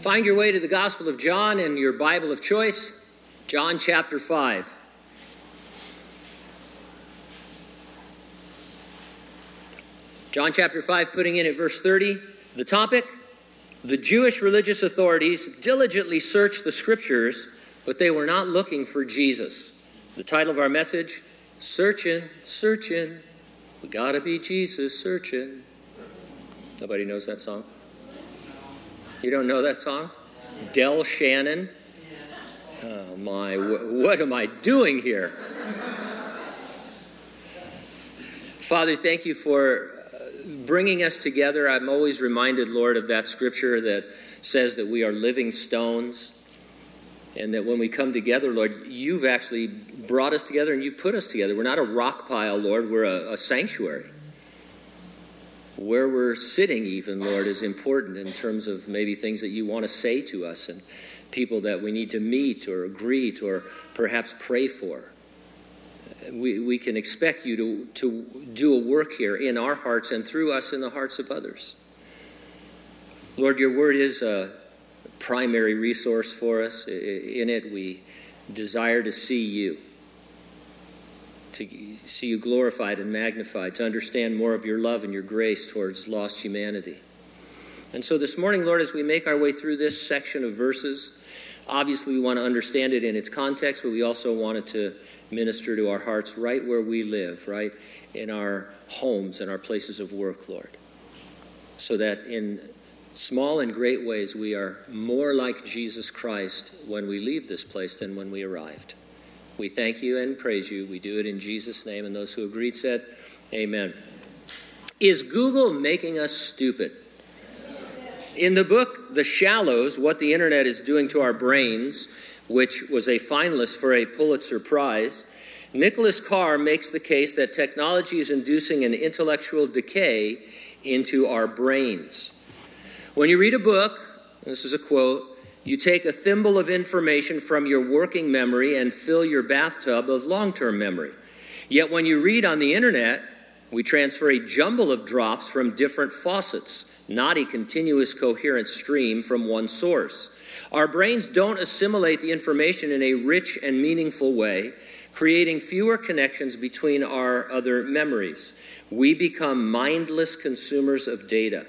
Find your way to the Gospel of John in your Bible of choice, John chapter 5. John chapter 5, putting in at verse 30, the topic the Jewish religious authorities diligently searched the scriptures, but they were not looking for Jesus. The title of our message Searching, Searching. We gotta be Jesus searching. Nobody knows that song? You don't know that song? Del Shannon? Oh my, what am I doing here? Father, thank you for uh, bringing us together. I'm always reminded, Lord, of that scripture that says that we are living stones and that when we come together, Lord, you've actually brought us together and you put us together. We're not a rock pile, Lord, we're a, a sanctuary. Where we're sitting, even, Lord, is important in terms of maybe things that you want to say to us and people that we need to meet or greet or perhaps pray for. We, we can expect you to, to do a work here in our hearts and through us in the hearts of others. Lord, your word is a primary resource for us. In it, we desire to see you, to see you glorified and magnified, to understand more of your love and your grace towards lost humanity. And so this morning, Lord, as we make our way through this section of verses, obviously we want to understand it in its context, but we also want it to minister to our hearts right where we live, right in our homes and our places of work, Lord. So that in small and great ways we are more like Jesus Christ when we leave this place than when we arrived. We thank you and praise you. We do it in Jesus' name. And those who agreed said, Amen. Is Google making us stupid? In the book, The Shallows What the Internet is Doing to Our Brains, which was a finalist for a Pulitzer Prize, Nicholas Carr makes the case that technology is inducing an intellectual decay into our brains. When you read a book, this is a quote, you take a thimble of information from your working memory and fill your bathtub of long term memory. Yet when you read on the internet, we transfer a jumble of drops from different faucets, not a continuous coherent stream from one source. Our brains don't assimilate the information in a rich and meaningful way, creating fewer connections between our other memories. We become mindless consumers of data.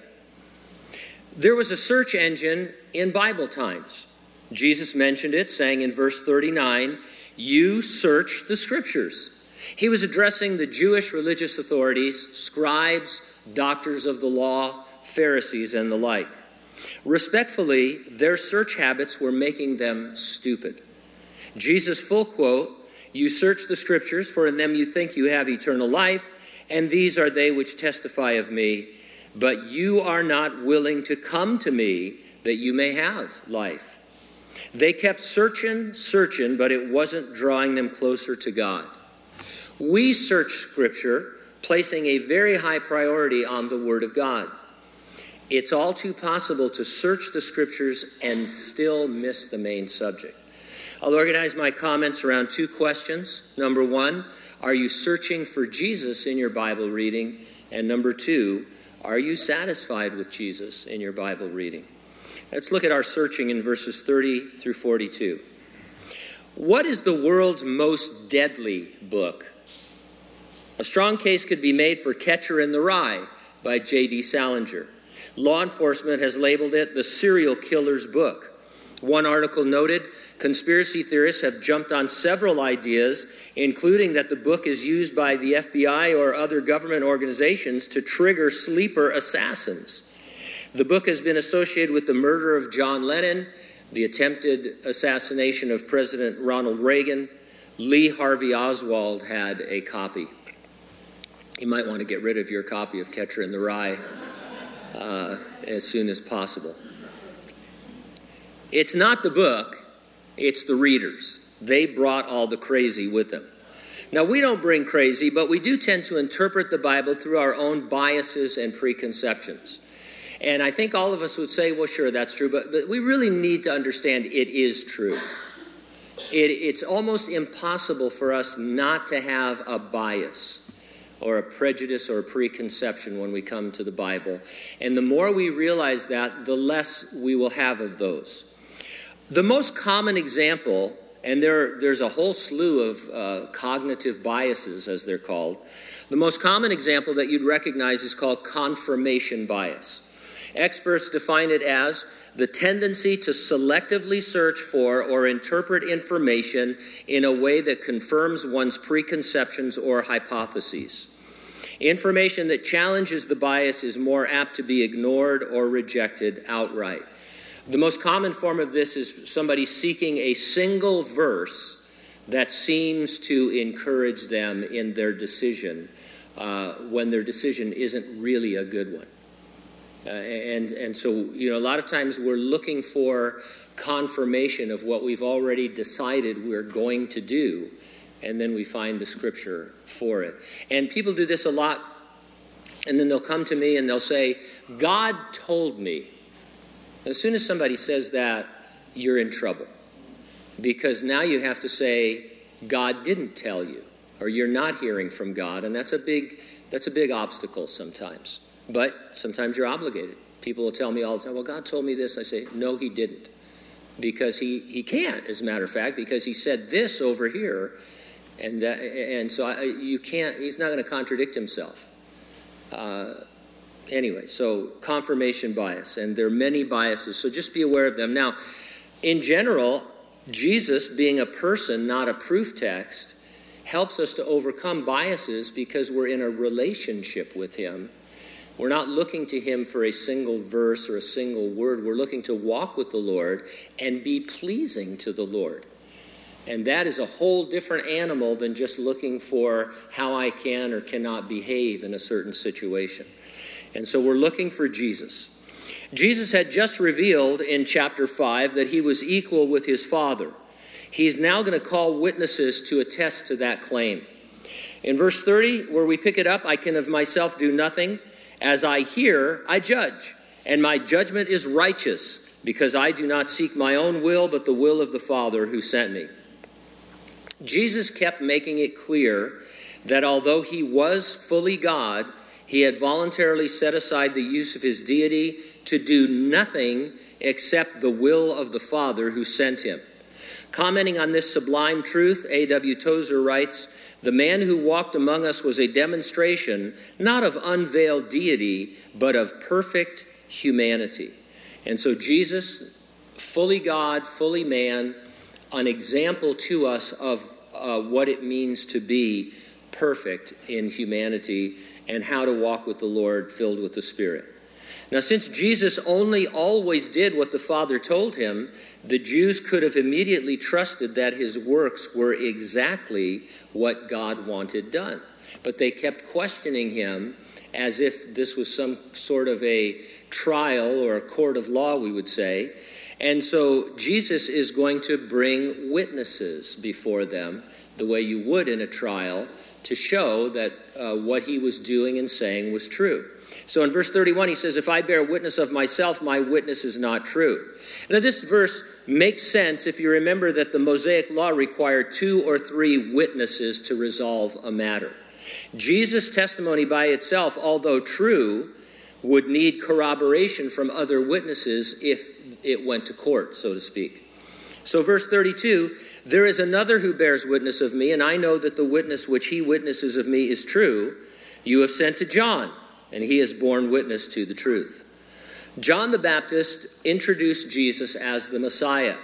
There was a search engine in Bible times. Jesus mentioned it, saying in verse 39, You search the scriptures. He was addressing the Jewish religious authorities, scribes, doctors of the law, Pharisees, and the like. Respectfully, their search habits were making them stupid. Jesus' full quote You search the scriptures, for in them you think you have eternal life, and these are they which testify of me. But you are not willing to come to me that you may have life. They kept searching, searching, but it wasn't drawing them closer to God. We search Scripture, placing a very high priority on the Word of God. It's all too possible to search the scriptures and still miss the main subject. I'll organize my comments around two questions. Number one, are you searching for Jesus in your Bible reading? And number two, are you satisfied with Jesus in your Bible reading? Let's look at our searching in verses 30 through 42. What is the world's most deadly book? A strong case could be made for Catcher in the Rye by J.D. Salinger. Law enforcement has labeled it the serial killer's book. One article noted conspiracy theorists have jumped on several ideas, including that the book is used by the FBI or other government organizations to trigger sleeper assassins. The book has been associated with the murder of John Lennon, the attempted assassination of President Ronald Reagan. Lee Harvey Oswald had a copy. You might want to get rid of your copy of Catcher in the Rye uh, as soon as possible. It's not the book, it's the readers. They brought all the crazy with them. Now, we don't bring crazy, but we do tend to interpret the Bible through our own biases and preconceptions. And I think all of us would say, well, sure, that's true, but, but we really need to understand it is true. It, it's almost impossible for us not to have a bias or a prejudice or a preconception when we come to the Bible. And the more we realize that, the less we will have of those. The most common example, and there, there's a whole slew of uh, cognitive biases, as they're called. The most common example that you'd recognize is called confirmation bias. Experts define it as the tendency to selectively search for or interpret information in a way that confirms one's preconceptions or hypotheses. Information that challenges the bias is more apt to be ignored or rejected outright. The most common form of this is somebody seeking a single verse that seems to encourage them in their decision uh, when their decision isn't really a good one. Uh, and, and so, you know, a lot of times we're looking for confirmation of what we've already decided we're going to do, and then we find the scripture for it. And people do this a lot, and then they'll come to me and they'll say, God told me. As soon as somebody says that, you're in trouble. Because now you have to say, God didn't tell you, or you're not hearing from God, and that's a big, that's a big obstacle sometimes. But sometimes you're obligated. People will tell me all the time, well, God told me this. I say, no, he didn't. Because he, he can't, as a matter of fact, because he said this over here. And, uh, and so I, you can't, he's not going to contradict himself. Uh, anyway, so confirmation bias, and there are many biases, so just be aware of them. Now, in general, Jesus, being a person, not a proof text, helps us to overcome biases because we're in a relationship with him we're not looking to Him for a single verse or a single word. We're looking to walk with the Lord and be pleasing to the Lord. And that is a whole different animal than just looking for how I can or cannot behave in a certain situation. And so we're looking for Jesus. Jesus had just revealed in chapter 5 that he was equal with his Father. He's now going to call witnesses to attest to that claim. In verse 30, where we pick it up, I can of myself do nothing. As I hear, I judge, and my judgment is righteous, because I do not seek my own will, but the will of the Father who sent me. Jesus kept making it clear that although he was fully God, he had voluntarily set aside the use of his deity to do nothing except the will of the Father who sent him. Commenting on this sublime truth, A.W. Tozer writes the man who walked among us was a demonstration not of unveiled deity, but of perfect humanity. And so Jesus, fully God, fully man, an example to us of uh, what it means to be perfect in humanity and how to walk with the Lord filled with the Spirit. Now, since Jesus only always did what the Father told him, the Jews could have immediately trusted that his works were exactly what God wanted done. But they kept questioning him as if this was some sort of a trial or a court of law, we would say. And so Jesus is going to bring witnesses before them, the way you would in a trial, to show that uh, what he was doing and saying was true. So in verse 31, he says, If I bear witness of myself, my witness is not true. Now, this verse makes sense if you remember that the Mosaic law required two or three witnesses to resolve a matter. Jesus' testimony by itself, although true, would need corroboration from other witnesses if it went to court, so to speak. So, verse 32 there is another who bears witness of me, and I know that the witness which he witnesses of me is true. You have sent to John and he has borne witness to the truth. John the Baptist introduced Jesus as the Messiah.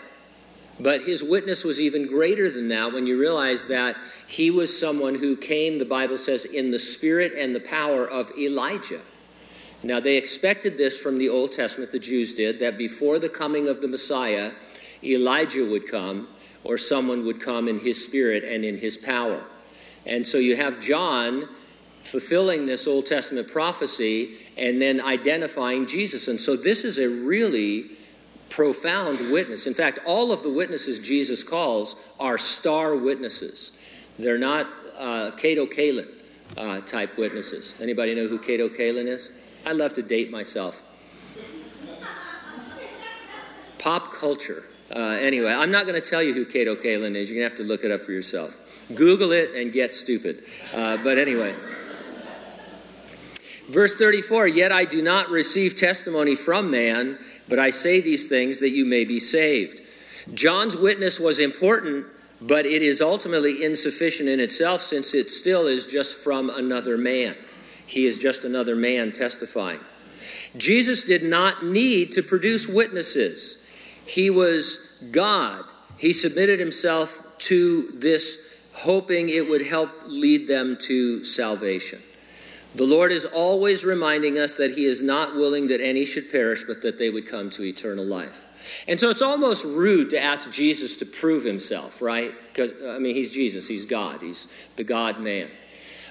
But his witness was even greater than that when you realize that he was someone who came, the Bible says, in the spirit and the power of Elijah. Now, they expected this from the Old Testament, the Jews did, that before the coming of the Messiah, Elijah would come, or someone would come in his spirit and in his power. And so you have John fulfilling this Old Testament prophecy and then identifying Jesus. And so this is a really profound witness. In fact, all of the witnesses Jesus calls are star witnesses. They're not uh, Kato Kaelin uh, type witnesses. Anybody know who Kato Kaelin is? I love to date myself. Pop culture. Uh, anyway, I'm not going to tell you who Kato Kaelin is. You're going to have to look it up for yourself. Google it and get stupid. Uh, but anyway. Verse 34 Yet I do not receive testimony from man, but I say these things that you may be saved. John's witness was important, but it is ultimately insufficient in itself since it still is just from another man. He is just another man testifying. Jesus did not need to produce witnesses, he was God. He submitted himself to this, hoping it would help lead them to salvation. The Lord is always reminding us that He is not willing that any should perish, but that they would come to eternal life. And so it's almost rude to ask Jesus to prove Himself, right? Because, uh, I mean, He's Jesus, He's God, He's the God man.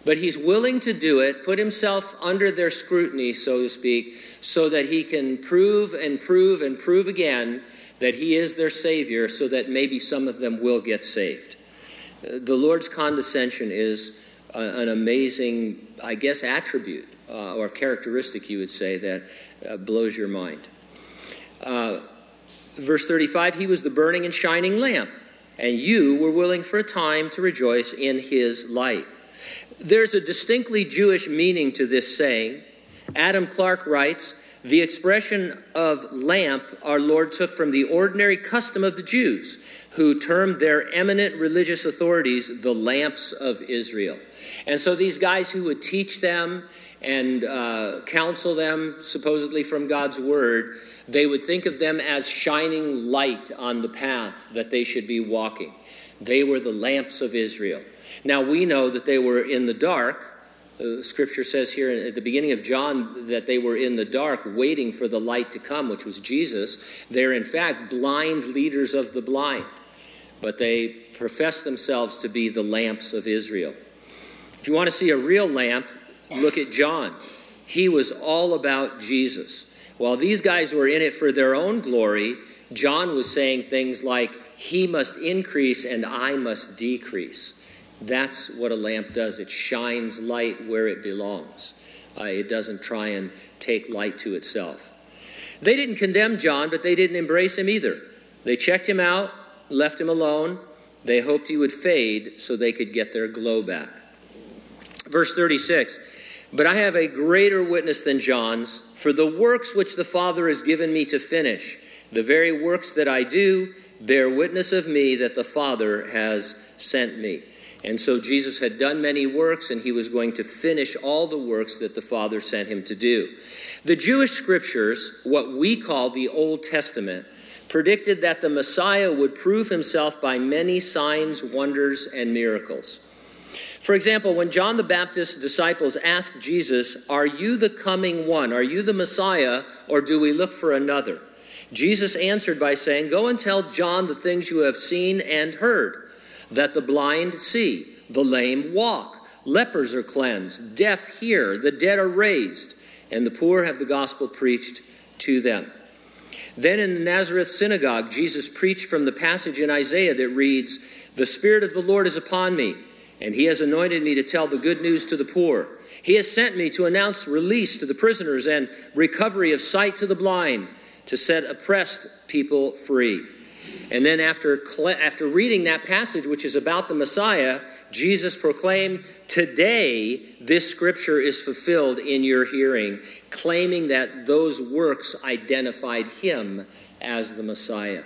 But He's willing to do it, put Himself under their scrutiny, so to speak, so that He can prove and prove and prove again that He is their Savior, so that maybe some of them will get saved. The Lord's condescension is an amazing, I guess, attribute uh, or characteristic, you would say, that uh, blows your mind. Uh, verse 35 He was the burning and shining lamp, and you were willing for a time to rejoice in his light. There's a distinctly Jewish meaning to this saying. Adam Clarke writes, the expression of lamp our Lord took from the ordinary custom of the Jews, who termed their eminent religious authorities the lamps of Israel. And so these guys who would teach them and uh, counsel them, supposedly from God's word, they would think of them as shining light on the path that they should be walking. They were the lamps of Israel. Now we know that they were in the dark. Uh, scripture says here at the beginning of John that they were in the dark waiting for the light to come, which was Jesus. They're in fact blind leaders of the blind, but they profess themselves to be the lamps of Israel. If you want to see a real lamp, look at John. He was all about Jesus. While these guys were in it for their own glory, John was saying things like, He must increase and I must decrease. That's what a lamp does. It shines light where it belongs. Uh, it doesn't try and take light to itself. They didn't condemn John, but they didn't embrace him either. They checked him out, left him alone. They hoped he would fade so they could get their glow back. Verse 36 But I have a greater witness than John's, for the works which the Father has given me to finish, the very works that I do, bear witness of me that the Father has sent me. And so Jesus had done many works, and he was going to finish all the works that the Father sent him to do. The Jewish scriptures, what we call the Old Testament, predicted that the Messiah would prove himself by many signs, wonders, and miracles. For example, when John the Baptist's disciples asked Jesus, Are you the coming one? Are you the Messiah? Or do we look for another? Jesus answered by saying, Go and tell John the things you have seen and heard that the blind see, the lame walk, lepers are cleansed, deaf hear, the dead are raised, and the poor have the gospel preached to them. Then in the Nazareth synagogue, Jesus preached from the passage in Isaiah that reads, The Spirit of the Lord is upon me and he has anointed me to tell the good news to the poor. He has sent me to announce release to the prisoners and recovery of sight to the blind, to set oppressed people free. And then, after, after reading that passage, which is about the Messiah, Jesus proclaimed, Today this scripture is fulfilled in your hearing, claiming that those works identified him as the Messiah.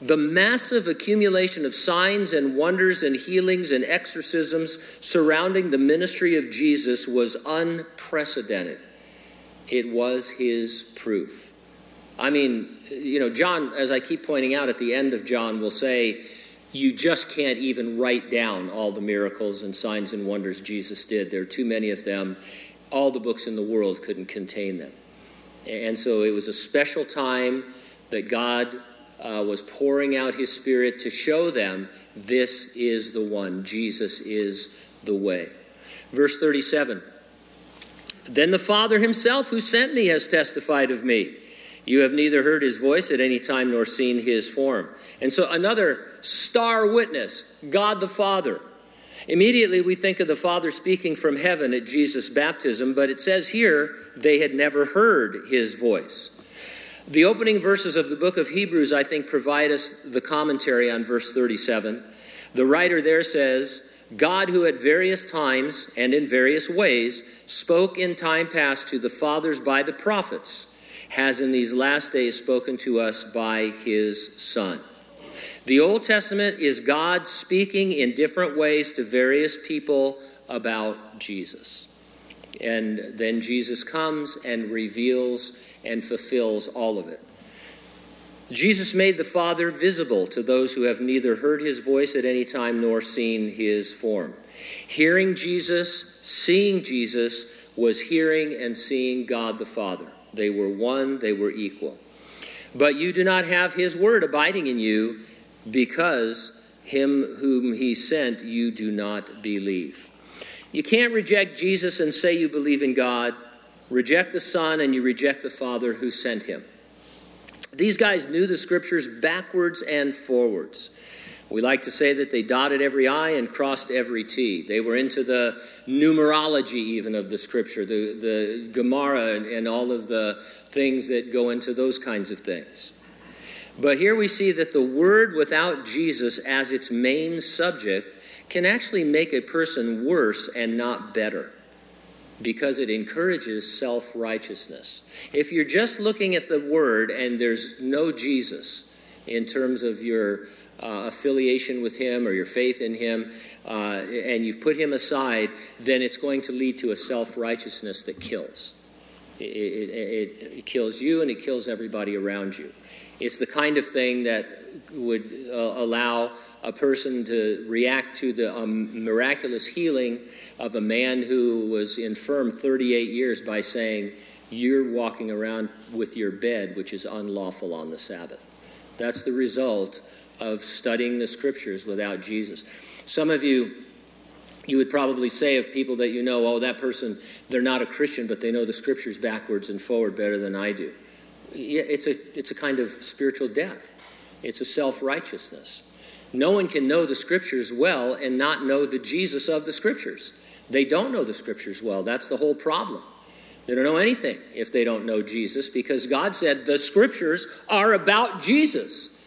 The massive accumulation of signs and wonders and healings and exorcisms surrounding the ministry of Jesus was unprecedented. It was his proof. I mean, you know, John, as I keep pointing out at the end of John, will say, you just can't even write down all the miracles and signs and wonders Jesus did. There are too many of them. All the books in the world couldn't contain them. And so it was a special time that God uh, was pouring out his spirit to show them this is the one. Jesus is the way. Verse 37 Then the Father himself who sent me has testified of me. You have neither heard his voice at any time nor seen his form. And so, another star witness, God the Father. Immediately, we think of the Father speaking from heaven at Jesus' baptism, but it says here they had never heard his voice. The opening verses of the book of Hebrews, I think, provide us the commentary on verse 37. The writer there says, God, who at various times and in various ways spoke in time past to the fathers by the prophets, has in these last days spoken to us by his Son. The Old Testament is God speaking in different ways to various people about Jesus. And then Jesus comes and reveals and fulfills all of it. Jesus made the Father visible to those who have neither heard his voice at any time nor seen his form. Hearing Jesus, seeing Jesus, was hearing and seeing God the Father. They were one, they were equal. But you do not have his word abiding in you because him whom he sent you do not believe. You can't reject Jesus and say you believe in God, reject the Son, and you reject the Father who sent him. These guys knew the scriptures backwards and forwards. We like to say that they dotted every I and crossed every T. They were into the numerology, even of the scripture, the, the Gemara, and, and all of the things that go into those kinds of things. But here we see that the word without Jesus as its main subject can actually make a person worse and not better because it encourages self righteousness. If you're just looking at the word and there's no Jesus in terms of your uh, affiliation with him or your faith in him, uh, and you've put him aside, then it's going to lead to a self righteousness that kills. It, it, it, kills you and it kills everybody around you. It's the kind of thing that would uh, allow a person to react to the um, miraculous healing of a man who was infirm 38 years by saying, You're walking around with your bed, which is unlawful on the Sabbath. That's the result of studying the scriptures without Jesus. Some of you, you would probably say of people that you know, oh, that person, they're not a Christian, but they know the scriptures backwards and forward better than I do. It's a, it's a kind of spiritual death, it's a self righteousness. No one can know the scriptures well and not know the Jesus of the scriptures. They don't know the scriptures well. That's the whole problem. They don't know anything if they don't know Jesus because God said the scriptures are about Jesus.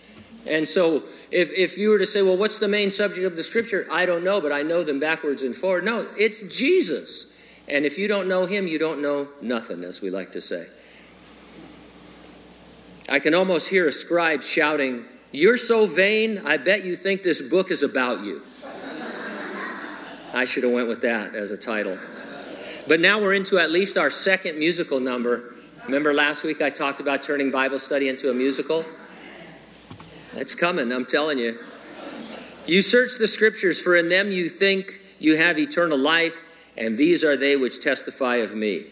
And so, if, if you were to say, well, what's the main subject of the scripture? I don't know, but I know them backwards and forward. No, it's Jesus. And if you don't know him, you don't know nothing, as we like to say. I can almost hear a scribe shouting, You're so vain, I bet you think this book is about you. I should have went with that as a title. But now we're into at least our second musical number. Remember last week I talked about turning Bible study into a musical? It's coming, I'm telling you. You search the scriptures, for in them you think you have eternal life, and these are they which testify of me.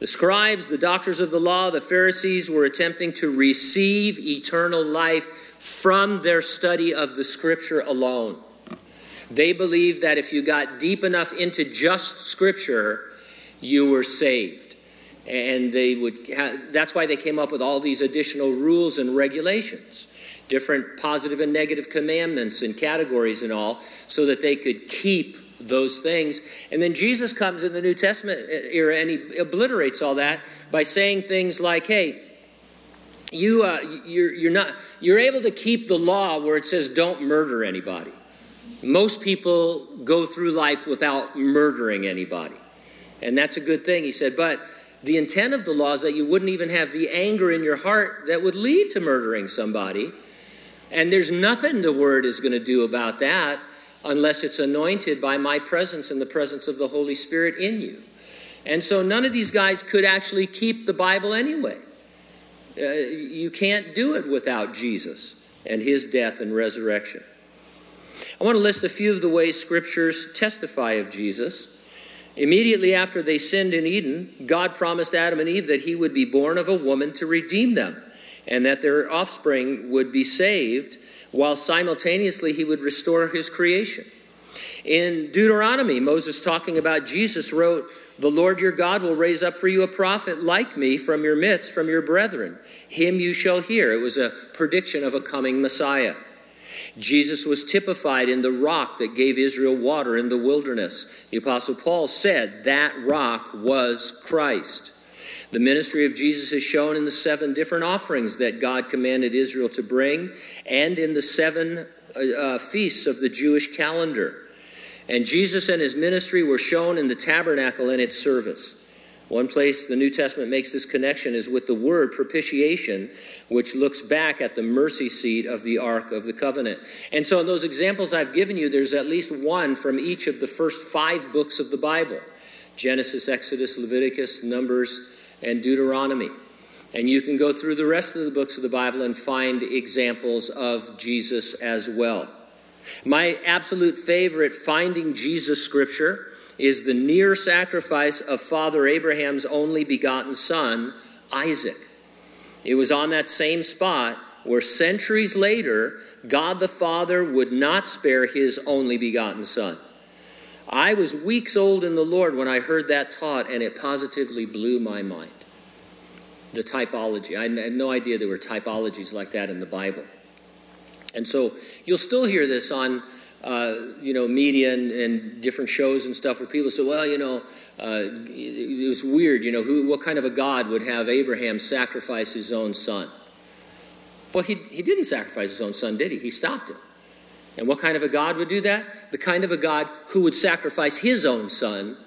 The scribes, the doctors of the law, the Pharisees were attempting to receive eternal life from their study of the scripture alone. They believed that if you got deep enough into just scripture, you were saved. And they would that's why they came up with all these additional rules and regulations different positive and negative commandments and categories and all, so that they could keep those things. And then Jesus comes in the New Testament era and he obliterates all that by saying things like, hey, you, uh, you're, you're, not, you're able to keep the law where it says don't murder anybody. Most people go through life without murdering anybody. And that's a good thing. He said, but the intent of the law is that you wouldn't even have the anger in your heart that would lead to murdering somebody. And there's nothing the word is going to do about that unless it's anointed by my presence and the presence of the Holy Spirit in you. And so none of these guys could actually keep the Bible anyway. Uh, you can't do it without Jesus and his death and resurrection. I want to list a few of the ways scriptures testify of Jesus. Immediately after they sinned in Eden, God promised Adam and Eve that he would be born of a woman to redeem them and that their offspring would be saved while simultaneously he would restore his creation. In Deuteronomy, Moses talking about Jesus wrote, The Lord your God will raise up for you a prophet like me from your midst, from your brethren. Him you shall hear. It was a prediction of a coming Messiah. Jesus was typified in the rock that gave Israel water in the wilderness. The Apostle Paul said that rock was Christ. The ministry of Jesus is shown in the seven different offerings that God commanded Israel to bring and in the seven uh, uh, feasts of the Jewish calendar. And Jesus and his ministry were shown in the tabernacle and its service. One place the New Testament makes this connection is with the word propitiation, which looks back at the mercy seat of the Ark of the Covenant. And so, in those examples I've given you, there's at least one from each of the first five books of the Bible Genesis, Exodus, Leviticus, Numbers, and Deuteronomy. And you can go through the rest of the books of the Bible and find examples of Jesus as well. My absolute favorite finding Jesus scripture is the near sacrifice of Father Abraham's only begotten son, Isaac. It was on that same spot where centuries later, God the Father would not spare his only begotten son. I was weeks old in the Lord when I heard that taught, and it positively blew my mind. The typology. I had no idea there were typologies like that in the Bible. And so you'll still hear this on uh, you know, media and, and, different shows and stuff where people say, well, you know, uh, it was weird, you know, who, what kind of a God would have Abraham sacrifice his own son? Well, he, he didn't sacrifice his own son, did he? He stopped it. And what kind of a God would do that? The kind of a God who would sacrifice his own son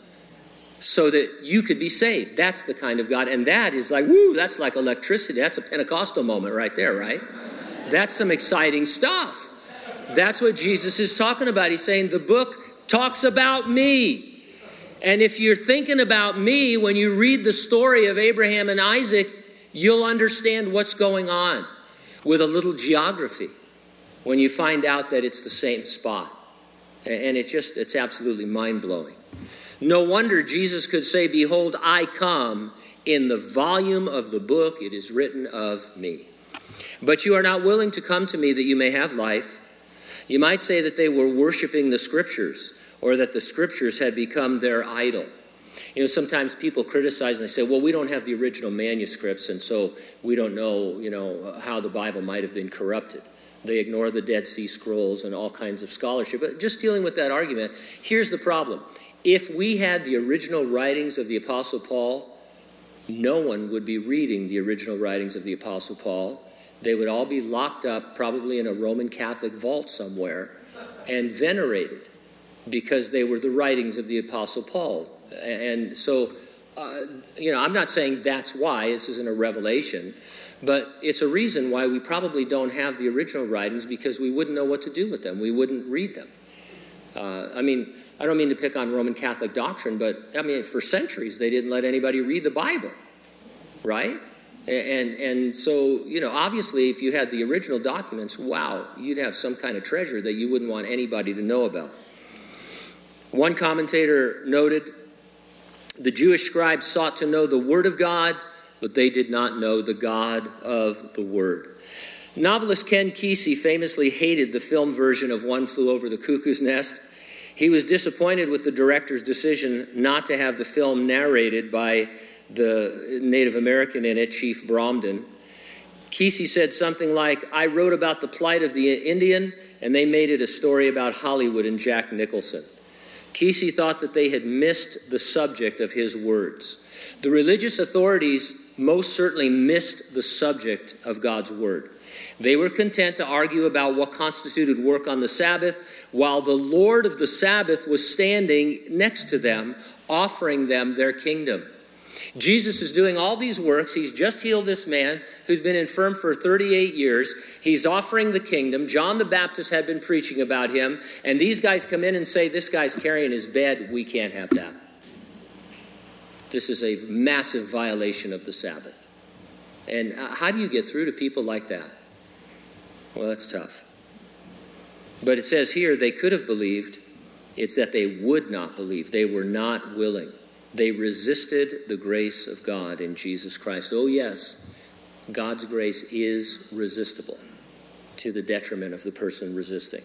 so that you could be saved. That's the kind of God. And that is like, woo, that's like electricity. That's a Pentecostal moment right there, right? That's some exciting stuff. That's what Jesus is talking about. He's saying the book talks about me. And if you're thinking about me when you read the story of Abraham and Isaac, you'll understand what's going on with a little geography when you find out that it's the same spot. And it's just, it's absolutely mind blowing. No wonder Jesus could say, Behold, I come. In the volume of the book, it is written of me. But you are not willing to come to me that you may have life. You might say that they were worshiping the scriptures or that the scriptures had become their idol. You know, sometimes people criticize and they say, well, we don't have the original manuscripts, and so we don't know, you know, how the Bible might have been corrupted. They ignore the Dead Sea Scrolls and all kinds of scholarship. But just dealing with that argument, here's the problem. If we had the original writings of the Apostle Paul, no one would be reading the original writings of the Apostle Paul they would all be locked up, probably in a Roman Catholic vault somewhere, and venerated because they were the writings of the Apostle Paul. And so, uh, you know, I'm not saying that's why, this isn't a revelation, but it's a reason why we probably don't have the original writings because we wouldn't know what to do with them. We wouldn't read them. Uh, I mean, I don't mean to pick on Roman Catholic doctrine, but I mean, for centuries they didn't let anybody read the Bible, right? And, and so, you know, obviously, if you had the original documents, wow, you'd have some kind of treasure that you wouldn't want anybody to know about. One commentator noted the Jewish scribes sought to know the Word of God, but they did not know the God of the Word. Novelist Ken Kesey famously hated the film version of One Flew Over the Cuckoo's Nest. He was disappointed with the director's decision not to have the film narrated by the Native American in it, Chief Bromden. Kesey said something like, I wrote about the plight of the Indian, and they made it a story about Hollywood and Jack Nicholson. Kesey thought that they had missed the subject of his words. The religious authorities most certainly missed the subject of God's word. They were content to argue about what constituted work on the Sabbath, while the Lord of the Sabbath was standing next to them, offering them their kingdom. Jesus is doing all these works. He's just healed this man who's been infirm for 38 years. He's offering the kingdom. John the Baptist had been preaching about him. And these guys come in and say, This guy's carrying his bed. We can't have that. This is a massive violation of the Sabbath. And uh, how do you get through to people like that? Well, that's tough. But it says here they could have believed. It's that they would not believe. They were not willing. They resisted the grace of God in Jesus Christ. Oh, yes, God's grace is resistible to the detriment of the person resisting.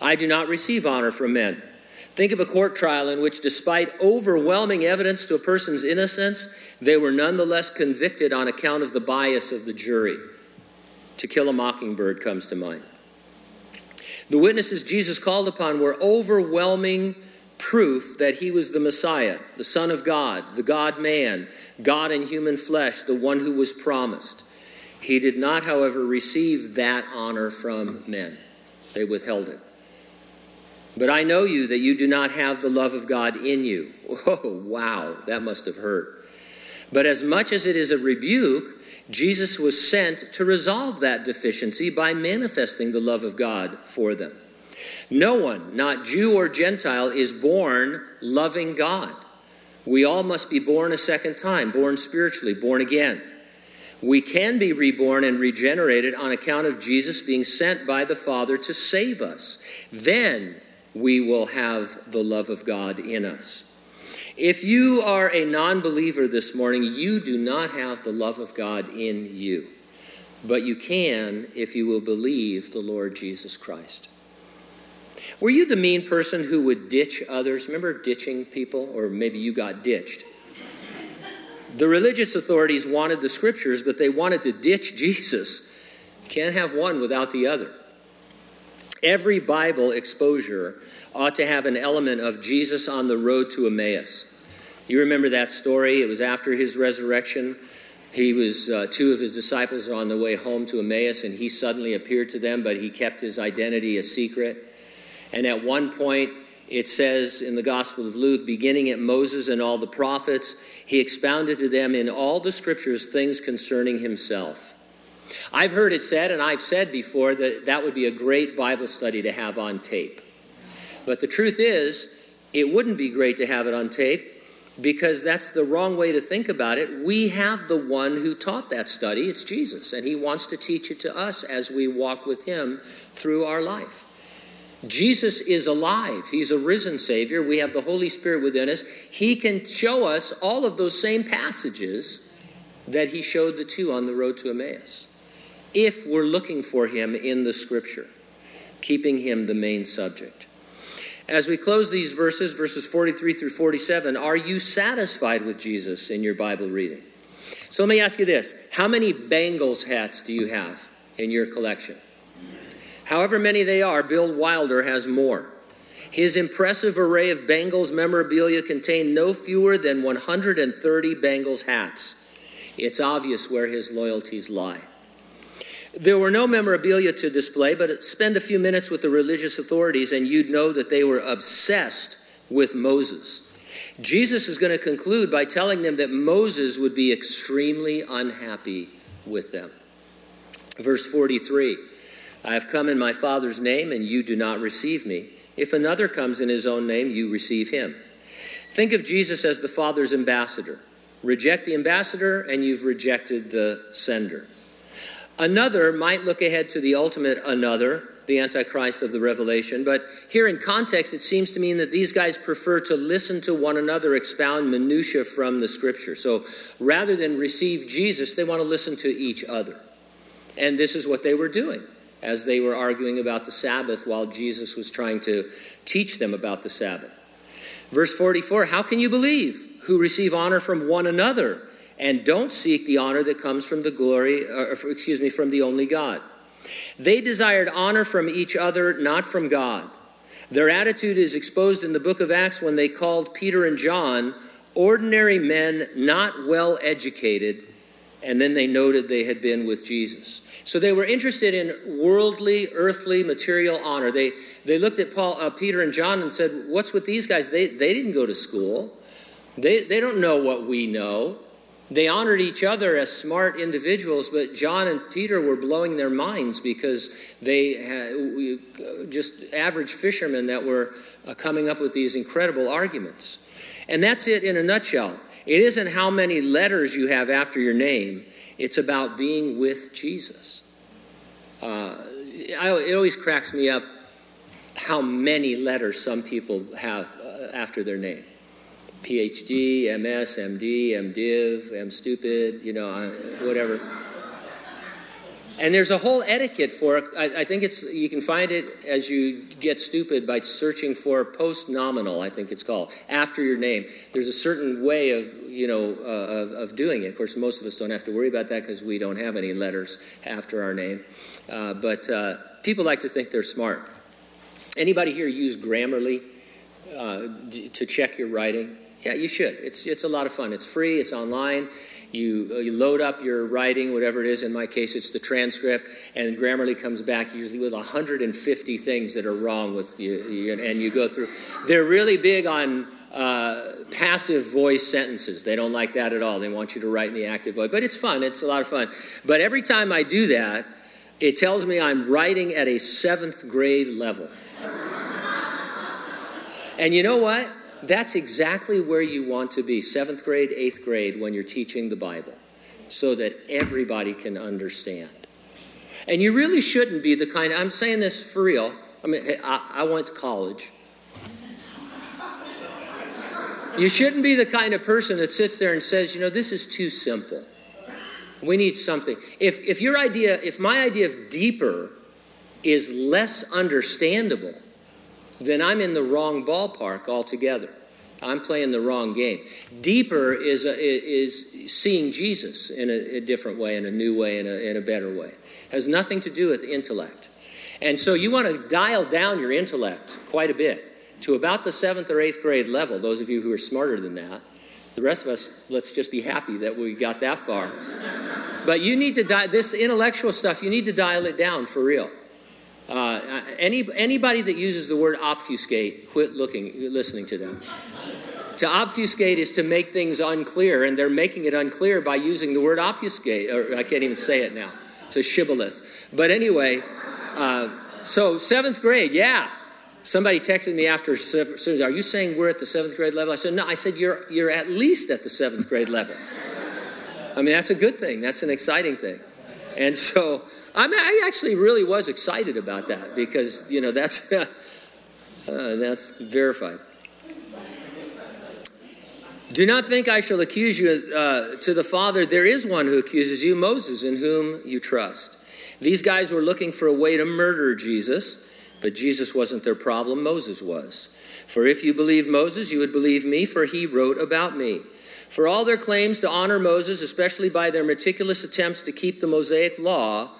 I do not receive honor from men. Think of a court trial in which, despite overwhelming evidence to a person's innocence, they were nonetheless convicted on account of the bias of the jury. To kill a mockingbird comes to mind. The witnesses Jesus called upon were overwhelming proof that he was the Messiah, the Son of God, the God man, God in human flesh, the one who was promised. He did not, however, receive that honor from men, they withheld it. But I know you that you do not have the love of God in you. Oh, wow, that must have hurt. But as much as it is a rebuke, Jesus was sent to resolve that deficiency by manifesting the love of God for them. No one, not Jew or Gentile, is born loving God. We all must be born a second time, born spiritually, born again. We can be reborn and regenerated on account of Jesus being sent by the Father to save us. Then we will have the love of God in us. If you are a non believer this morning, you do not have the love of God in you. But you can if you will believe the Lord Jesus Christ. Were you the mean person who would ditch others? Remember ditching people? Or maybe you got ditched. The religious authorities wanted the scriptures, but they wanted to ditch Jesus. Can't have one without the other. Every Bible exposure ought to have an element of Jesus on the road to Emmaus. You remember that story? It was after his resurrection. He was, uh, two of his disciples on the way home to Emmaus, and he suddenly appeared to them, but he kept his identity a secret. And at one point, it says in the Gospel of Luke, beginning at Moses and all the prophets, he expounded to them in all the scriptures things concerning himself. I've heard it said, and I've said before, that that would be a great Bible study to have on tape. But the truth is, it wouldn't be great to have it on tape because that's the wrong way to think about it. We have the one who taught that study, it's Jesus, and he wants to teach it to us as we walk with him through our life. Jesus is alive. He's a risen Savior. We have the Holy Spirit within us. He can show us all of those same passages that He showed the two on the road to Emmaus if we're looking for Him in the Scripture, keeping Him the main subject. As we close these verses, verses 43 through 47, are you satisfied with Jesus in your Bible reading? So let me ask you this How many Bengals hats do you have in your collection? However many they are, Bill Wilder has more. His impressive array of Bengals memorabilia contained no fewer than 130 Bengals hats. It's obvious where his loyalties lie. There were no memorabilia to display, but spend a few minutes with the religious authorities and you'd know that they were obsessed with Moses. Jesus is going to conclude by telling them that Moses would be extremely unhappy with them. Verse 43 I have come in my Father's name, and you do not receive me. If another comes in his own name, you receive him. Think of Jesus as the Father's ambassador. Reject the ambassador, and you've rejected the sender. Another might look ahead to the ultimate another, the Antichrist of the Revelation, but here in context, it seems to mean that these guys prefer to listen to one another expound minutiae from the scripture. So rather than receive Jesus, they want to listen to each other. And this is what they were doing as they were arguing about the Sabbath while Jesus was trying to teach them about the Sabbath. Verse 44 How can you believe who receive honor from one another and don't seek the honor that comes from the glory, uh, or, excuse me, from the only God? They desired honor from each other, not from God. Their attitude is exposed in the book of Acts when they called Peter and John ordinary men not well educated, and then they noted they had been with Jesus. So they were interested in worldly, earthly, material honor. They, they looked at Paul, uh, Peter and John and said, What's with these guys? They, they didn't go to school, they, they don't know what we know. They honored each other as smart individuals, but John and Peter were blowing their minds because they had just average fishermen that were uh, coming up with these incredible arguments. And that's it in a nutshell. It isn't how many letters you have after your name, it's about being with Jesus. Uh, I, it always cracks me up how many letters some people have uh, after their name. PhD, MS, MD, MDiv, MStupid, you know, whatever. And there's a whole etiquette for it. I, think it's you can find it as you get stupid by searching for post nominal. I think it's called after your name. There's a certain way of you know uh, of, of, doing it. Of course, most of us don't have to worry about that because we don't have any letters after our name. Uh, but uh, people like to think they're smart. Anybody here use Grammarly uh, to check your writing? Yeah, you should. It's, it's a lot of fun. It's free, it's online. You, uh, you load up your writing, whatever it is. In my case, it's the transcript, and Grammarly comes back usually with 150 things that are wrong with you, and you go through. They're really big on uh, passive voice sentences. They don't like that at all. They want you to write in the active voice, but it's fun. It's a lot of fun. But every time I do that, it tells me I'm writing at a seventh grade level. and you know what? That's exactly where you want to be seventh grade, eighth grade, when you're teaching the Bible, so that everybody can understand. And you really shouldn't be the kind, I'm saying this for real. I mean, I, I went to college. You shouldn't be the kind of person that sits there and says, you know, this is too simple. We need something. If, if your idea, if my idea of deeper is less understandable, then I'm in the wrong ballpark altogether. I'm playing the wrong game. Deeper is, a, is seeing Jesus in a, a, different way, in a new way, in a, in a better way. Has nothing to do with intellect. And so you want to dial down your intellect quite a bit to about the seventh or eighth grade level, those of you who are smarter than that. The rest of us, let's just be happy that we got that far. But you need to dial this intellectual stuff, you need to dial it down for real. Uh, any, anybody that uses the word obfuscate, quit looking, listening to them. to obfuscate is to make things unclear, and they're making it unclear by using the word obfuscate, or I can't even say it now. It's a shibboleth. But anyway, uh, so seventh grade, yeah. Somebody texted me after, are you saying we're at the seventh grade level? I said, no, I said, you're, you're at least at the seventh grade level. I mean, that's a good thing. That's an exciting thing. And so I mean, I actually really was excited about that because, you know, that's, uh, that's verified. Do not think I shall accuse you uh, to the Father. There is one who accuses you, Moses, in whom you trust. These guys were looking for a way to murder Jesus, but Jesus wasn't their problem, Moses was. For if you believe Moses, you would believe me, for he wrote about me. For all their claims to honor Moses, especially by their meticulous attempts to keep the Mosaic law,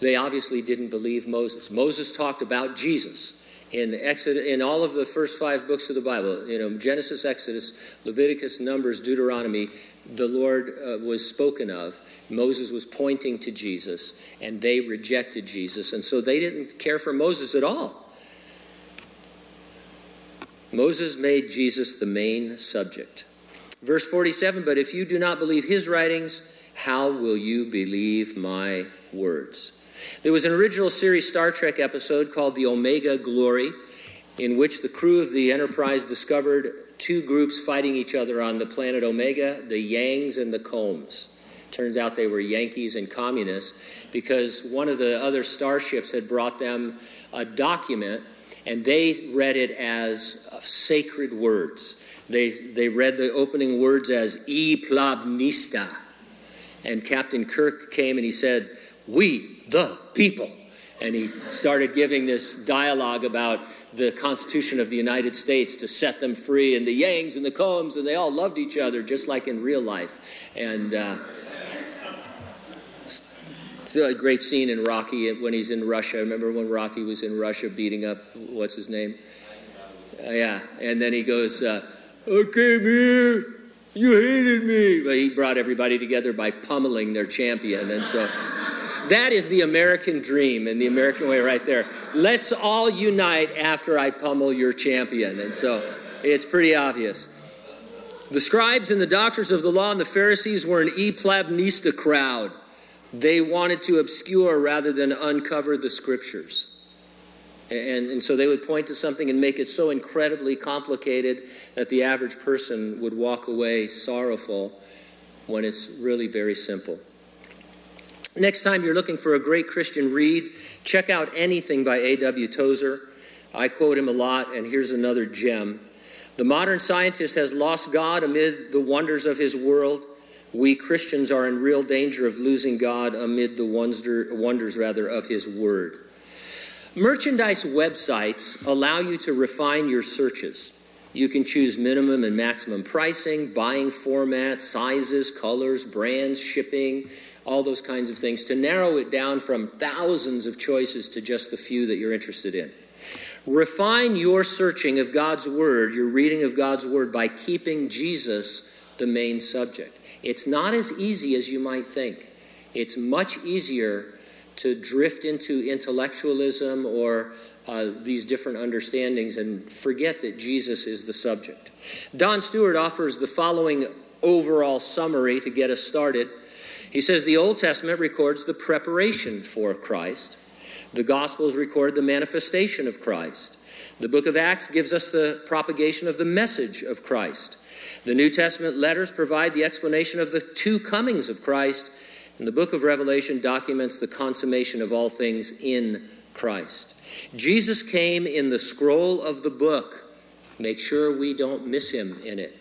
they obviously didn't believe Moses. Moses talked about Jesus in Exodus, in all of the first five books of the Bible. You know, Genesis, Exodus, Leviticus, Numbers, Deuteronomy. The Lord uh, was spoken of. Moses was pointing to Jesus, and they rejected Jesus, and so they didn't care for Moses at all. Moses made Jesus the main subject. Verse 47 But if you do not believe his writings, how will you believe my words? There was an original series Star Trek episode called The Omega Glory, in which the crew of the Enterprise discovered two groups fighting each other on the planet Omega the Yangs and the Kohms. Turns out they were Yankees and communists because one of the other starships had brought them a document and they read it as uh, sacred words. They, they read the opening words as E plabnista. And Captain Kirk came and he said, We, the people. And he started giving this dialogue about the Constitution of the United States to set them free, and the Yangs and the Kohms, and they all loved each other just like in real life. And uh, it's a great scene in Rocky when he's in Russia. I Remember when Rocky was in Russia beating up, what's his name? Uh, yeah, and then he goes, uh, I came here, you hated me. But he brought everybody together by pummeling their champion, and so. That is the American dream and the American way right there. Let's all unite after I pummel your champion. And so it's pretty obvious. The scribes and the doctors of the law and the Pharisees were an e plabnista crowd. They wanted to obscure rather than uncover the scriptures. And, and so they would point to something and make it so incredibly complicated that the average person would walk away sorrowful when it's really very simple. Next time you're looking for a great Christian read, check out anything by A.W. Tozer. I quote him a lot, and here's another gem. The modern scientist has lost God amid the wonders of his world. We Christians are in real danger of losing God amid the wonder, wonders rather of his word. Merchandise websites allow you to refine your searches. You can choose minimum and maximum pricing, buying format, sizes, colors, brands, shipping, all those kinds of things to narrow it down from thousands of choices to just the few that you're interested in. Refine your searching of God's Word, your reading of God's Word, by keeping Jesus the main subject. It's not as easy as you might think. It's much easier to drift into intellectualism or uh, these different understandings and forget that Jesus is the subject. Don Stewart offers the following overall summary to get us started. He says the Old Testament records the preparation for Christ, the Gospels record the manifestation of Christ. The book of Acts gives us the propagation of the message of Christ. The New Testament letters provide the explanation of the two comings of Christ, and the book of Revelation documents the consummation of all things in Christ. Jesus came in the scroll of the book. Make sure we don't miss him in it.